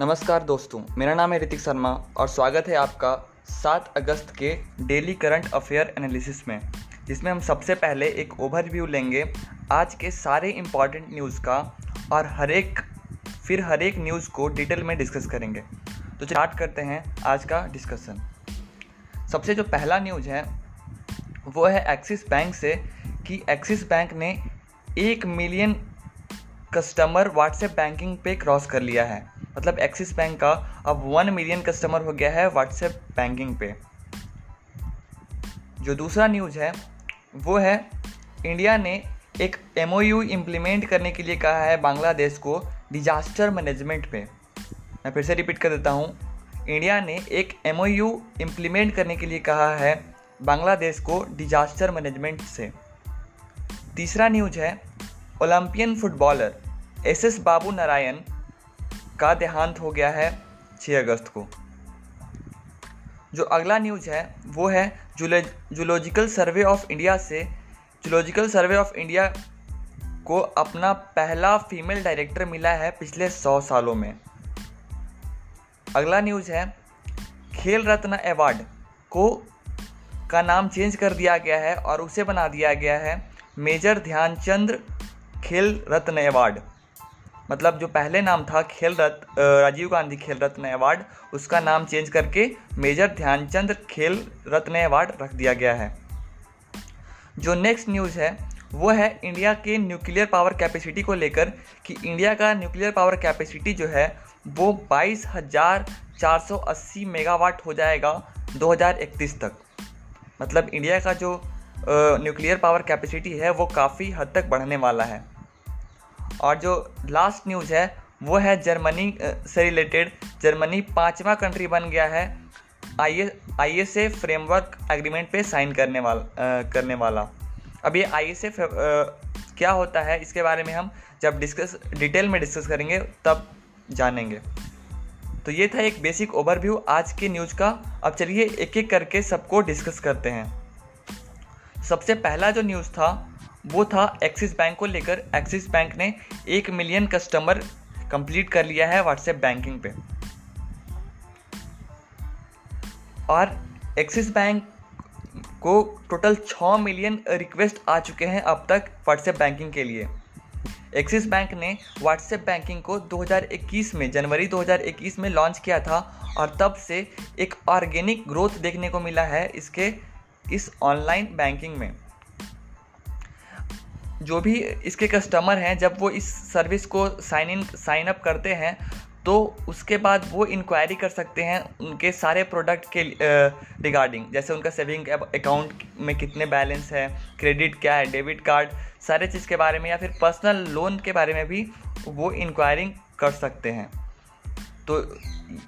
नमस्कार दोस्तों, मेरा नाम है ऋतिक शर्मा और स्वागत है आपका 7 अगस्त के डेली करंट अफेयर एनालिसिस में, जिसमें हम सबसे पहले एक ओवरव्यू लेंगे आज के सारे इंपॉर्टेंट न्यूज़ का और हर एक, फिर हर एक न्यूज़ को डिटेल में डिस्कस करेंगे। तो स्टार्ट करते हैं आज का डिस्कशन सबसे जो पहला न्यूज़ है, वो है एक्सिस बैंक से कि एक्सिस बैंक ने एक मिलियन कस्टमर व्हाट्सएप बैंकिंग पे क्रॉस कर लिया है। मतलब एक्सिस बैंक का अब वन मिलियन कस्टमर हो गया है व्हाट्सएप बैंकिंग पे। जो दूसरा न्यूज़ है, वो है इंडिया ने एक एम ओ यू इम्प्लीमेंट करने के लिए कहा है बांग्लादेश को डिजास्टर मैनेजमेंट पे। मैं फिर से रिपीट कर देता हूँ। इंडिया ने एक एम ओ यू इम्प्लीमेंट करने के लिए कहा है बांग्लादेश को डिजास्टर मैनेजमेंट से। तीसरा न्यूज़ है Olympian footballer S S Babu Narayan का देहांत हो गया है 6 अगस्त को। जो अगला न्यूज़ है, वो है जूलॉजिकल सर्वे ऑफ़ इंडिया से जूलॉजिकल सर्वे ऑफ़ इंडिया को अपना पहला फीमेल डायरेक्टर मिला है पिछले सौ सालों में। अगला न्यूज़ है, खेल रत्न अवार्ड को, का नाम चेंज कर दिया गया है और उसे बना दिया गया है मेजर ध्यानचंद खेल रत्न अवार्ड मतलब जो पहले नाम था खेल रत्न राजीव गांधी खेल रत्न अवार्ड, उसका नाम चेंज करके मेजर ध्यानचंद खेल रत्न अवार्ड रख दिया गया है। जो नेक्स्ट न्यूज़ है, वो है इंडिया के न्यूक्लियर पावर कैपेसिटी को लेकर कि इंडिया का न्यूक्लियर पावर कैपेसिटी जो है, वो बाईस हज़ार चार सौ अस्सी मेगावाट हो जाएगा 2031 तक। मतलब इंडिया का जो न्यूक्लियर पावर कैपेसिटी है, वो काफ़ी हद तक बढ़ने वाला है। और जो लास्ट न्यूज़ है, वो है जर्मनी से रिलेटेड जर्मनी पाँचवा कंट्री बन गया है I I S A framework agreement पे साइन करने वाला करने वाला। अब ये आई एस ए क्या होता है, इसके बारे में हम जब डिस्कस डिटेल में डिस्कस करेंगे, तब जानेंगे। तो ये था एक बेसिक ओवरव्यू आज के न्यूज़ का। अब चलिए एक एक करके सबको डिस्कस करते हैं। सबसे पहला जो न्यूज़ था वो था एक्सिस बैंक को लेकर। एक्सिस बैंक ने एक मिलियन कस्टमर कंप्लीट कर लिया है व्हाट्सएप बैंकिंग पे। और एक्सिस बैंक को टोटल छः मिलियन रिक्वेस्ट आ चुके हैं अब तक व्हाट्सएप बैंकिंग के लिए। एक्सिस बैंक ने व्हाट्सएप बैंकिंग को 2021 में, जनवरी 2021 में लॉन्च किया था और तब से एक ऑर्गेनिक ग्रोथ देखने को मिला है इसके, इस ऑनलाइन बैंकिंग में। जो भी इसके कस्टमर हैं, जब वो इस सर्विस को साइन इन साइन अप करते हैं तो उसके बाद वो इंक्वायरी कर सकते हैं उनके सारे प्रोडक्ट के रिगार्डिंग जैसे उनका सेविंग अकाउंट में कितने बैलेंस है क्रेडिट क्या है डेबिट कार्ड सारे चीज़ के बारे में या फिर पर्सनल लोन के बारे में भी वो इंक्वायरिंग कर सकते हैं। तो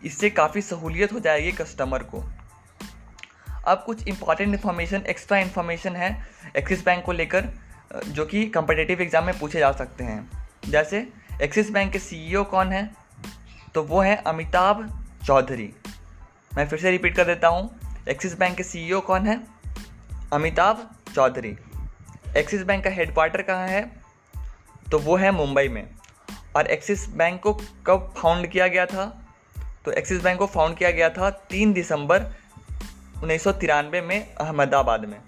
इससे काफ़ी सहूलियत हो जाएगी कस्टमर को। अब कुछ इंपॉर्टेंट इन्फॉर्मेशन एक्स्ट्रा इन्फॉर्मेशन है एक्सिस बैंक को लेकर। जो कि कंपटेटिव एग्ज़ाम में पूछे जा सकते हैं। जैसे एक्सिस बैंक के सीईओ e कौन है? तो वो है अमिताभ चौधरी। मैं फिर से रिपीट कर देता हूँ। एक्सिस बैंक के सीईओ e कौन है? अमिताभ चौधरी। एक्सिस बैंक का हेडक्वार्टर कहाँ है? तो वो है मुंबई में। और एक्सिस बैंक को कब फाउंड किया गया था? तो एक्सिस बैंक को फाउंड किया गया था तीन दिसंबर उन्नीस सौ तिरानवे में अहमदाबाद में।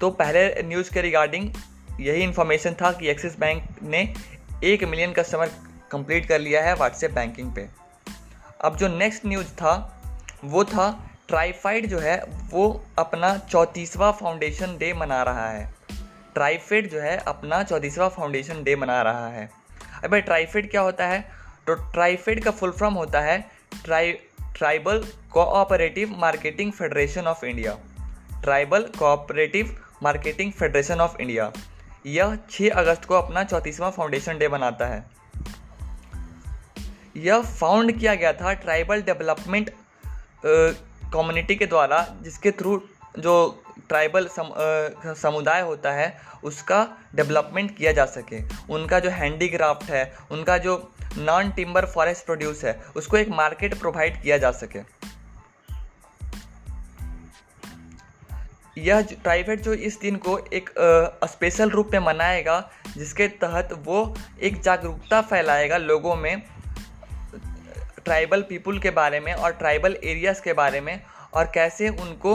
तो पहले न्यूज़ के रिगार्डिंग यही इन्फॉर्मेशन था कि एक्सिस बैंक ने एक मिलियन कस्टमर कंप्लीट कर लिया है व्हाट्सएप बैंकिंग पे। अब जो नेक्स्ट न्यूज़ था, वो था ट्राईफाइड जो है, वो अपना चौंतीसवा फाउंडेशन डे मना रहा है। ट्राईफेड जो है, अपना चौंतीसवा फाउंडेशन डे मना रहा है। अब ट्राईफेड क्या होता है? तो ट्राईफेड का फुल फॉर्म होता है try tribal cooperative marketing federation of India tribal cooperative marketing federation of India. यह 6 अगस्त को अपना चौंतीसवां फाउंडेशन डे मनाता है। यह फाउंड किया गया था ट्राइबल डेवलपमेंट कम्युनिटी के द्वारा जिसके थ्रू जो ट्राइबल सम, समुदाय होता है उसका डेवलपमेंट किया जा सके। उनका जो हैंडीक्राफ्ट है उनका जो नॉन टिम्बर फॉरेस्ट प्रोड्यूस है उसको एक मार्केट प्रोवाइड किया जा सके। यह प्राइवेट जो इस दिन को एक स्पेशल रूप में मनाएगा, जिसके तहत वो एक जागरूकता फैलाएगा लोगों में ट्राइबल पीपुल के बारे में और ट्राइबल एरियाज़ के बारे में, और कैसे उनको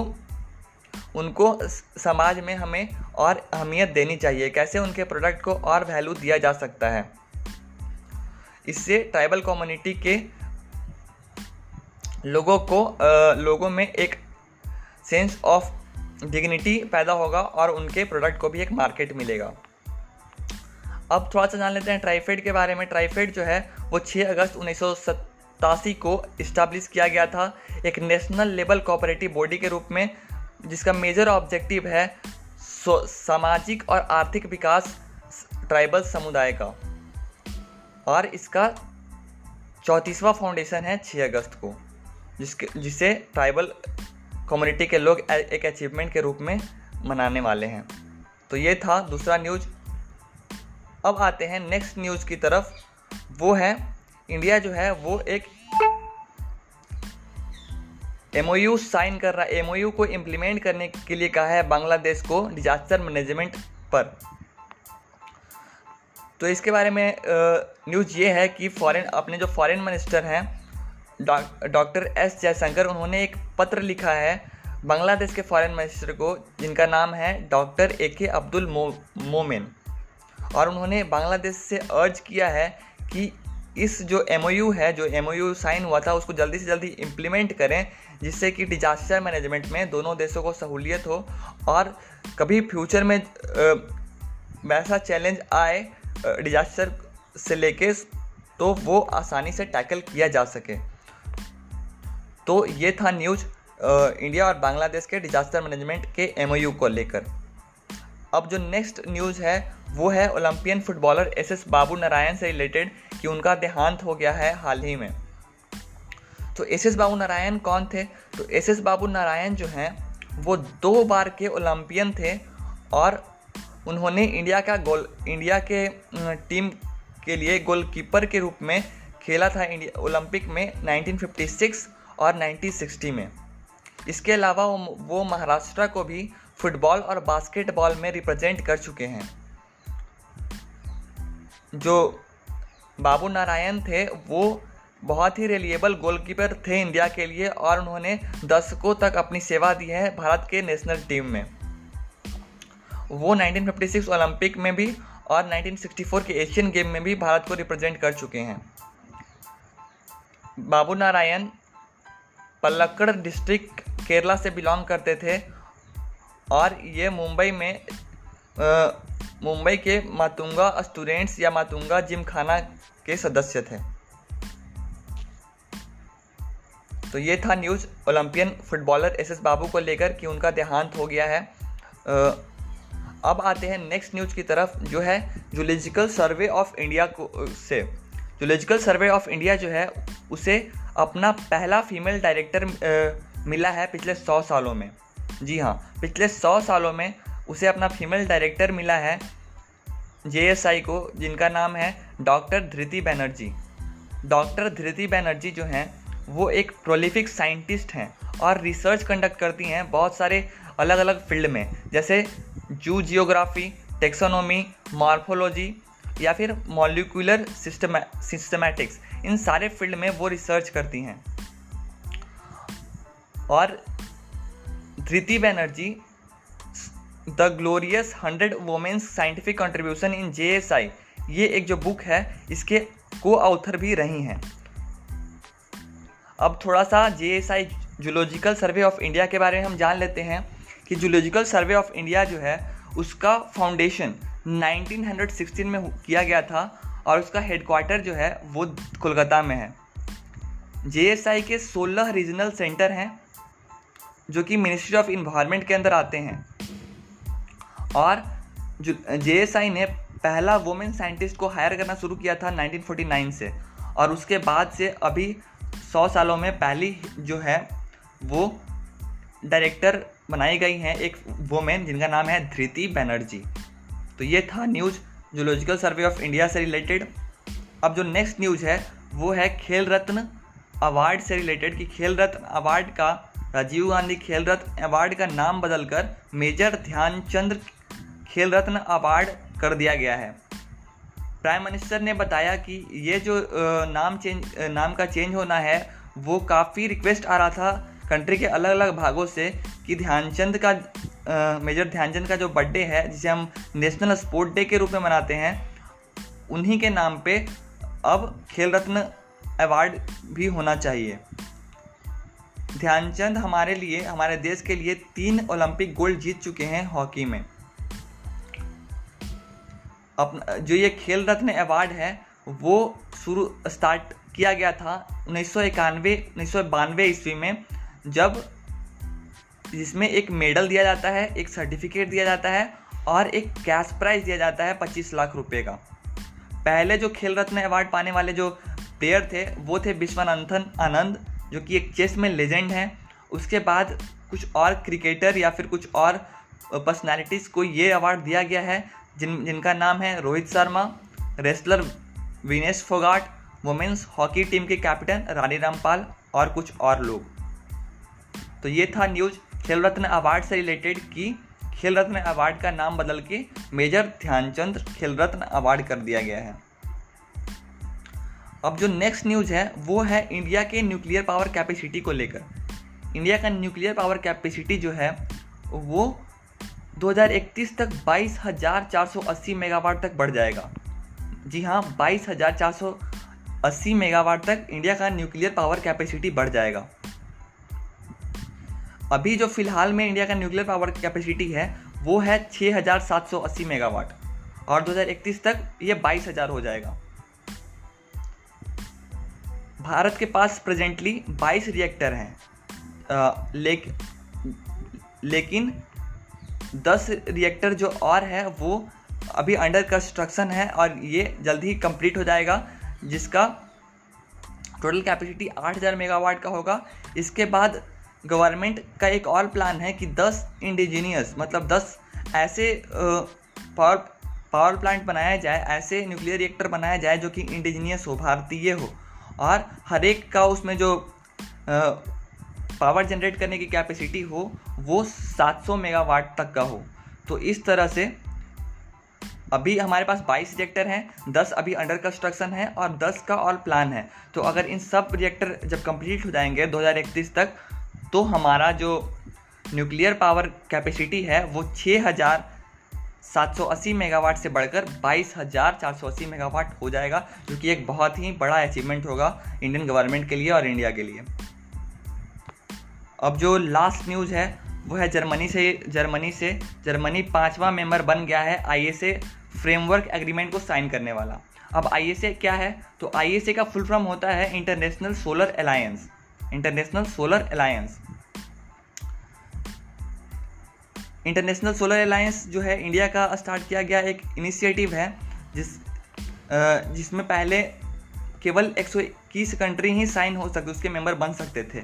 उनको समाज में हमें और अहमियत देनी चाहिए, कैसे उनके प्रोडक्ट को और वैल्यू दिया जा सकता है। इससे ट्राइबल कम्युनिटी के लोगों को लोगों में एक सेंस ऑफ़ डिग्निटी पैदा होगा और उनके प्रोडक्ट को भी एक मार्केट मिलेगा। अब थोड़ा सा जान लेते हैं ट्राइफेड के बारे में। ट्राइफेड जो है, वो 6 अगस्त उन्नीस सौ सत्तासी को इस्टाब्लिश किया गया था एक नेशनल लेवल कोऑपरेटिव बॉडी के रूप में, जिसका मेजर ऑब्जेक्टिव है सामाजिक और आर्थिक विकास ट्राइबल समुदाय का। और इसका चौंतीसवा फाउंडेशन है 6 अगस्त को, जिसके, जिसे ट्राइबल कम्युनिटी के लोग एक अचीवमेंट के रूप में मनाने वाले हैं। तो ये था दूसरा न्यूज़ अब आते हैं नेक्स्ट न्यूज़ की तरफ़। वो है इंडिया जो है, वो एक एमओयू साइन कर रहा है। एमओयू को इम्प्लीमेंट करने के लिए कहा है बांग्लादेश को डिजास्टर मैनेजमेंट पर। तो इसके बारे में न्यूज़ ये है कि फॉरेन अपने जो फॉरेन मिनिस्टर हैं डॉक्टर एस जयशंकर, उन्होंने एक पत्र लिखा है बांग्लादेश के फॉरेन मिनिस्टर को, जिनका नाम है डॉक्टर ए के अब्दुल मो, मोमिन। और उन्होंने बांग्लादेश से अर्ज़ किया है कि इस जो एमओयू है, जो एमओयू साइन हुआ था, उसको जल्दी से जल्दी इम्प्लीमेंट करें, जिससे कि डिजास्टर मैनेजमेंट में दोनों देशों को सहूलियत हो और कभी फ्यूचर में वैसा चैलेंज आए डिजास्टर से लेके तो वो आसानी से टैकल किया जा सके। तो ये था न्यूज़ इंडिया और बांग्लादेश के डिजास्टर मैनेजमेंट के एमओयू को लेकर। अब जो नेक्स्ट न्यूज़ है, वो है Olympian footballer S S Babu Narayan से रिलेटेड कि उनका देहांत हो गया है हाल ही में। तो एस एस बाबू नारायण कौन थे? तो एस एस बाबू नारायण जो हैं, वो दो बार के ओलंपियन थे और उन्होंने इंडिया का गोल इंडिया के टीम के लिए गोलकीपर के रूप में खेला था इंडिया ओलंपिक में 1956 और 1960 में। इसके अलावा वो महाराष्ट्र को भी फुटबॉल और बास्केटबॉल में रिप्रेजेंट कर चुके हैं। जो बाबू नारायण थे, वो बहुत ही रिलिएबल गोलकीपर थे इंडिया के लिए और उन्होंने दशकों तक अपनी सेवा दी है भारत के नेशनल टीम में। वो 1956 ओलंपिक में भी और 1964 के एशियन गेम में भी भारत को रिप्रेजेंट कर चुके हैं। बाबू नारायण पलक्कड़ डिस्ट्रिक्ट केरला से बिलोंग करते थे और ये मुंबई में मुंबई के मातुंगा स्टूडेंट्स या मातुंगा जिम खाना के सदस्य थे। तो ये था news Olympian footballer S S Babu को लेकर कि उनका देहांत हो गया है। अब आते हैं नेक्स्ट न्यूज़ की तरफ़, जो है जूलॉजिकल सर्वे ऑफ़ इंडिया को से। जूलॉजिकल सर्वे ऑफ़ इंडिया जो है, उसे अपना पहला फीमेल डायरेक्टर मिला है पिछले सौ सालों में। जी हाँ पिछले सौ सालों में उसे अपना फीमेल डायरेक्टर मिला है जेएसआई को, जिनका नाम है डॉक्टर धृति बैनर्जी डॉक्टर धृति बैनर्जी जो हैं, वो एक प्रोलिफिक साइंटिस्ट हैं और रिसर्च कंडक्ट करती हैं बहुत सारे अलग अलग फ़ील्ड में, जैसे जू जियोग्राफी टेक्सोनोमी मॉर्फोलॉजी या फिर मॉलिकुलर सिस्टम सिस्टमैटिक्स इन सारे फ़ील्ड में वो रिसर्च करती हैं। और Dhriti Banerjee the glorious hundred women's scientific contribution in J S I ये एक जो बुक है, इसके को ऑथर भी रही हैं। अब थोड़ा सा J S I zoological survey of India के बारे में हम जान लेते हैं कि जूलॉजिकल सर्वे ऑफ़ इंडिया जो है, उसका फाउंडेशन 1916 में किया गया था। और उसका हेडक्वार्टर जो है वो कोलकाता में है। जेएसआई के 16 रीजनल सेंटर हैं, जो कि मिनिस्ट्री ऑफ़ इन्वायरमेंट के अंदर आते हैं। और जो जे ने पहला वुमेन साइंटिस्ट को हायर करना शुरू किया था 1949 से। और उसके बाद से अभी 100 सालों में पहली जो है वो डायरेक्टर बनाई गई हैं एक वुमेन जिनका नाम है धृति बनर्जी। तो ये था news zoological survey of India से रिलेटेड अब जो नेक्स्ट न्यूज़ है, वो है खेल रत्न अवार्ड से रिलेटेड कि खेल रत्न अवार्ड का, राजीव गांधी खेल रत्न अवार्ड का नाम बदलकर मेजर ध्यानचंद खेल रत्न अवार्ड कर दिया गया है। प्राइम मिनिस्टर ने बताया कि ये जो नाम चेंज नाम का चेंज होना है, वो काफ़ी रिक्वेस्ट आ रहा था कंट्री के अलग अलग भागों से कि ध्यानचंद का मेजर ध्यानचंद का जो बर्थडे है, जिसे हम नेशनल स्पोर्ट डे के रूप में मनाते हैं, उन्हीं के नाम पे अब खेल रत्न अवार्ड भी होना चाहिए। ध्यानचंद हमारे लिए, हमारे देश के लिए तीन ओलंपिक गोल्ड जीत चुके हैं हॉकी में। अपना जो ये खेल रत्न अवार्ड है, वो शुरू, स्टार्ट किया गया था उन्नीस सौ इक्यानवे, उन्नीस सौ बानवे ईस्वी में, जब जिसमें एक मेडल दिया जाता है, एक सर्टिफिकेट दिया जाता है और एक कैश प्राइज दिया जाता है पच्चीस लाख रुपये का। पहले जो खेल रत्न अवार्ड पाने वाले जो प्लेयर थे, वो थे विश्वनाथन आनंद, जो कि एक चेस में लेजेंड हैं। उसके बाद कुछ और क्रिकेटर या फिर कुछ और पर्सनालिटीज़ को ये अवार्ड दिया गया है, जिन, जिनका नाम है Rohit Sharma wrestler Vinesh Phogat women's hockey team के कैप्टन रानी रामपाल और कुछ और लोग। तो ये था न्यूज़ खेल रत्न अवार्ड से रिलेटेड कि खेल रत्न अवार्ड का नाम बदल के मेजर ध्यानचंद खेल रत्न अवार्ड कर दिया गया है। अब जो नेक्स्ट न्यूज़ है वो है इंडिया के न्यूक्लियर पावर कैपेसिटी को लेकर। इंडिया का न्यूक्लियर पावर कैपेसिटी जो है वो 2031 तक 22,480 मेगावाट तक बढ़ जाएगा। जी हाँ 22,480 मेगावाट तक इंडिया का न्यूक्लियर पावर कैपेसिटी बढ़ जाएगा। अभी जो फ़िलहाल में इंडिया का न्यूक्लियर पावर कैपेसिटी है वो है 6,780 मेगावाट। और 2031 तक ये 22,000 हो जाएगा। भारत के पास प्रेजेंटली 22 रिएक्टर हैं। लेक, लेकिन दस रिएक्टर जो और है वो अभी अंडर कंस्ट्रक्शन है और ये जल्दी ही कंप्लीट हो जाएगा जिसका टोटल कैपेसिटी 8000 मेगावाट का होगा। इसके बाद गवर्नमेंट का एक और प्लान है कि 10 इंडिजीनियस मतलब 10 ऐसे पावर पावर प्लांट बनाया जाए, ऐसे न्यूक्लियर रिएक्टर बनाया जाए जो कि इंडिजीनियस हो, भारतीय हो। और हर एक का उसमें जो पावर जनरेट करने की कैपेसिटी हो, वो 700 मेगावाट तक का हो। तो इस तरह से अभी हमारे पास 22 रिएक्टर हैं 10 अभी अंडर कंस्ट्रक्शन है और 10 का और प्लान है। तो अगर इन सब रिएक्टर जब कंप्लीट हो जाएँगे 2031 तक तो हमारा जो न्यूक्लियर पावर कैपेसिटी है वो 6780 मेगावाट से बढ़कर 22480 मेगावाट हो जाएगा, जो कि एक बहुत ही बड़ा अचीवमेंट होगा इंडियन गवर्नमेंट के लिए और इंडिया के लिए। अब जो लास्ट न्यूज़ है, वो है जर्मनी से जर्मनी से जर्मनी पांचवा मेंबर बन गया है आई फ्रेमवर्क एग्रीमेंट को साइन करने वाला। अब आई क्या है? तो आई का फुल फॉर्म होता है international solar alliance international solar alliance international solar alliance जो है इंडिया का स्टार्ट किया गया एक इनिशिएटिव है, जिस जिसमें पहले केवल एक सौ इक्कीस कंट्री ही साइन हो सकते, उसके मेंबर बन सकते थे।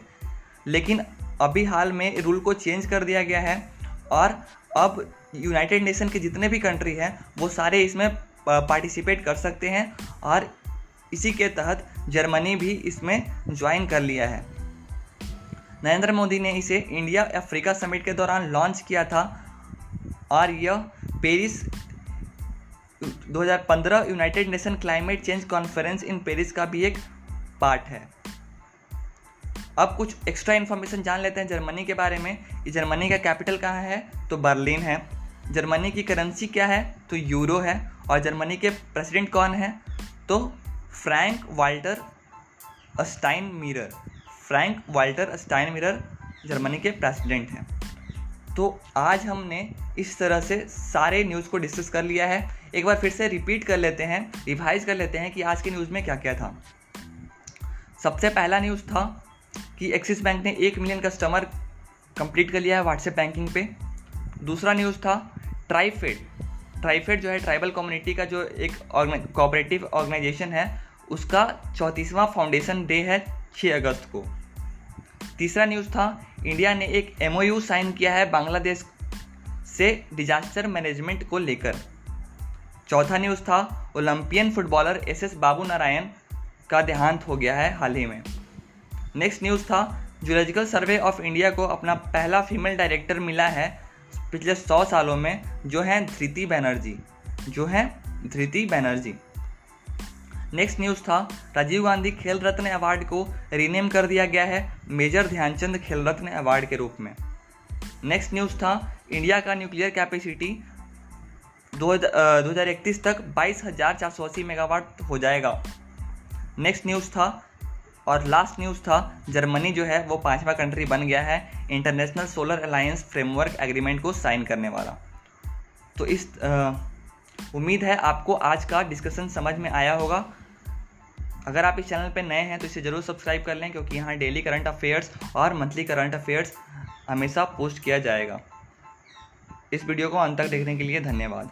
लेकिन अभी हाल में रूल को चेंज कर दिया गया है, और अब यूनाइटेड नेशन के जितने भी कंट्री हैं, वो सारे इसमें पार्टिसिपेट कर सकते हैं, और इसी के तहत जर्मनी भी इसमें ज्वाइन कर लिया है। नरेंद्र मोदी ने इसे इंडिया अफ्रीका समिट के दौरान लॉन्च किया था और यह Paris 2015 united nation climate change conference in Paris का भी एक पार्ट है। अब कुछ एक्स्ट्रा इन्फॉर्मेशन जान लेते हैं जर्मनी के बारे में। जर्मनी का कैपिटल कहाँ है? तो बर्लिन है। जर्मनी की करेंसी क्या है? तो यूरो है। और जर्मनी के प्रेसिडेंट कौन है? तो Frank Walter Steinmeier Frank Walter Steinmeier Germany के प्रेसिडेंट हैं। तो आज हमने इस तरह से सारे न्यूज़ को डिस्कस कर लिया है। एक बार फिर से रिपीट कर लेते हैं, रिवाइज कर लेते हैं कि आज के न्यूज़ में क्या क्या था। सबसे पहला न्यूज़ था कि एक्सिस बैंक ने एक मिलियन कस्टमर कंप्लीट कर लिया है व्हाट्सएप बैंकिंग पे। दूसरा न्यूज़ था ट्राईफेड ट्राईफेड जो है, ट्राइबल कम्युनिटी का जो एक कोऑपरेटिव ऑर्गेनाइजेशन है, उसका चौंतीसवां फाउंडेशन डे है छः अगस्त को। तीसरा न्यूज़ था इंडिया ने एक एमओयू साइन किया है बांग्लादेश से डिजास्टर मैनेजमेंट को लेकर। चौथा न्यूज़ था Olympian footballer S S Babu Narayan का देहांत हो गया है हाल ही में। नेक्स्ट न्यूज़ था जूलॉजिकल सर्वे ऑफ़ इंडिया को अपना पहला फीमेल डायरेक्टर मिला है पिछले सौ सालों में, जो हैं धृति बैनर्जी, जो हैं धृति बैनर्जी। नेक्स्ट न्यूज़ था राजीव गांधी खेल रत्न अवार्ड को रीनेम कर दिया गया है मेजर ध्यानचंद खेल रत्न अवार्ड के रूप में। नेक्स्ट न्यूज़ था इंडिया का न्यूक्लियर कैपेसिटी दो हज़ार इकतीस तक बाईस हज़ार चार सौ अस्सी मेगावाट हो जाएगा। नेक्स्ट न्यूज़ था और लास्ट न्यूज़ था जर्मनी जो है वो पांचवा कंट्री बन गया है international solar alliance framework agreement को साइन करने वाला। तो इस आ, उम्मीद है आपको आज का डिस्कशन समझ में आया होगा। अगर आप इस चैनल पर नए हैं तो इसे ज़रूर सब्सक्राइब कर लें, क्योंकि यहाँ डेली करंट अफेयर्स और मंथली करंट अफेयर्स हमेशा पोस्ट किया जाएगा। इस वीडियो को अंत तक देखने के लिए धन्यवाद।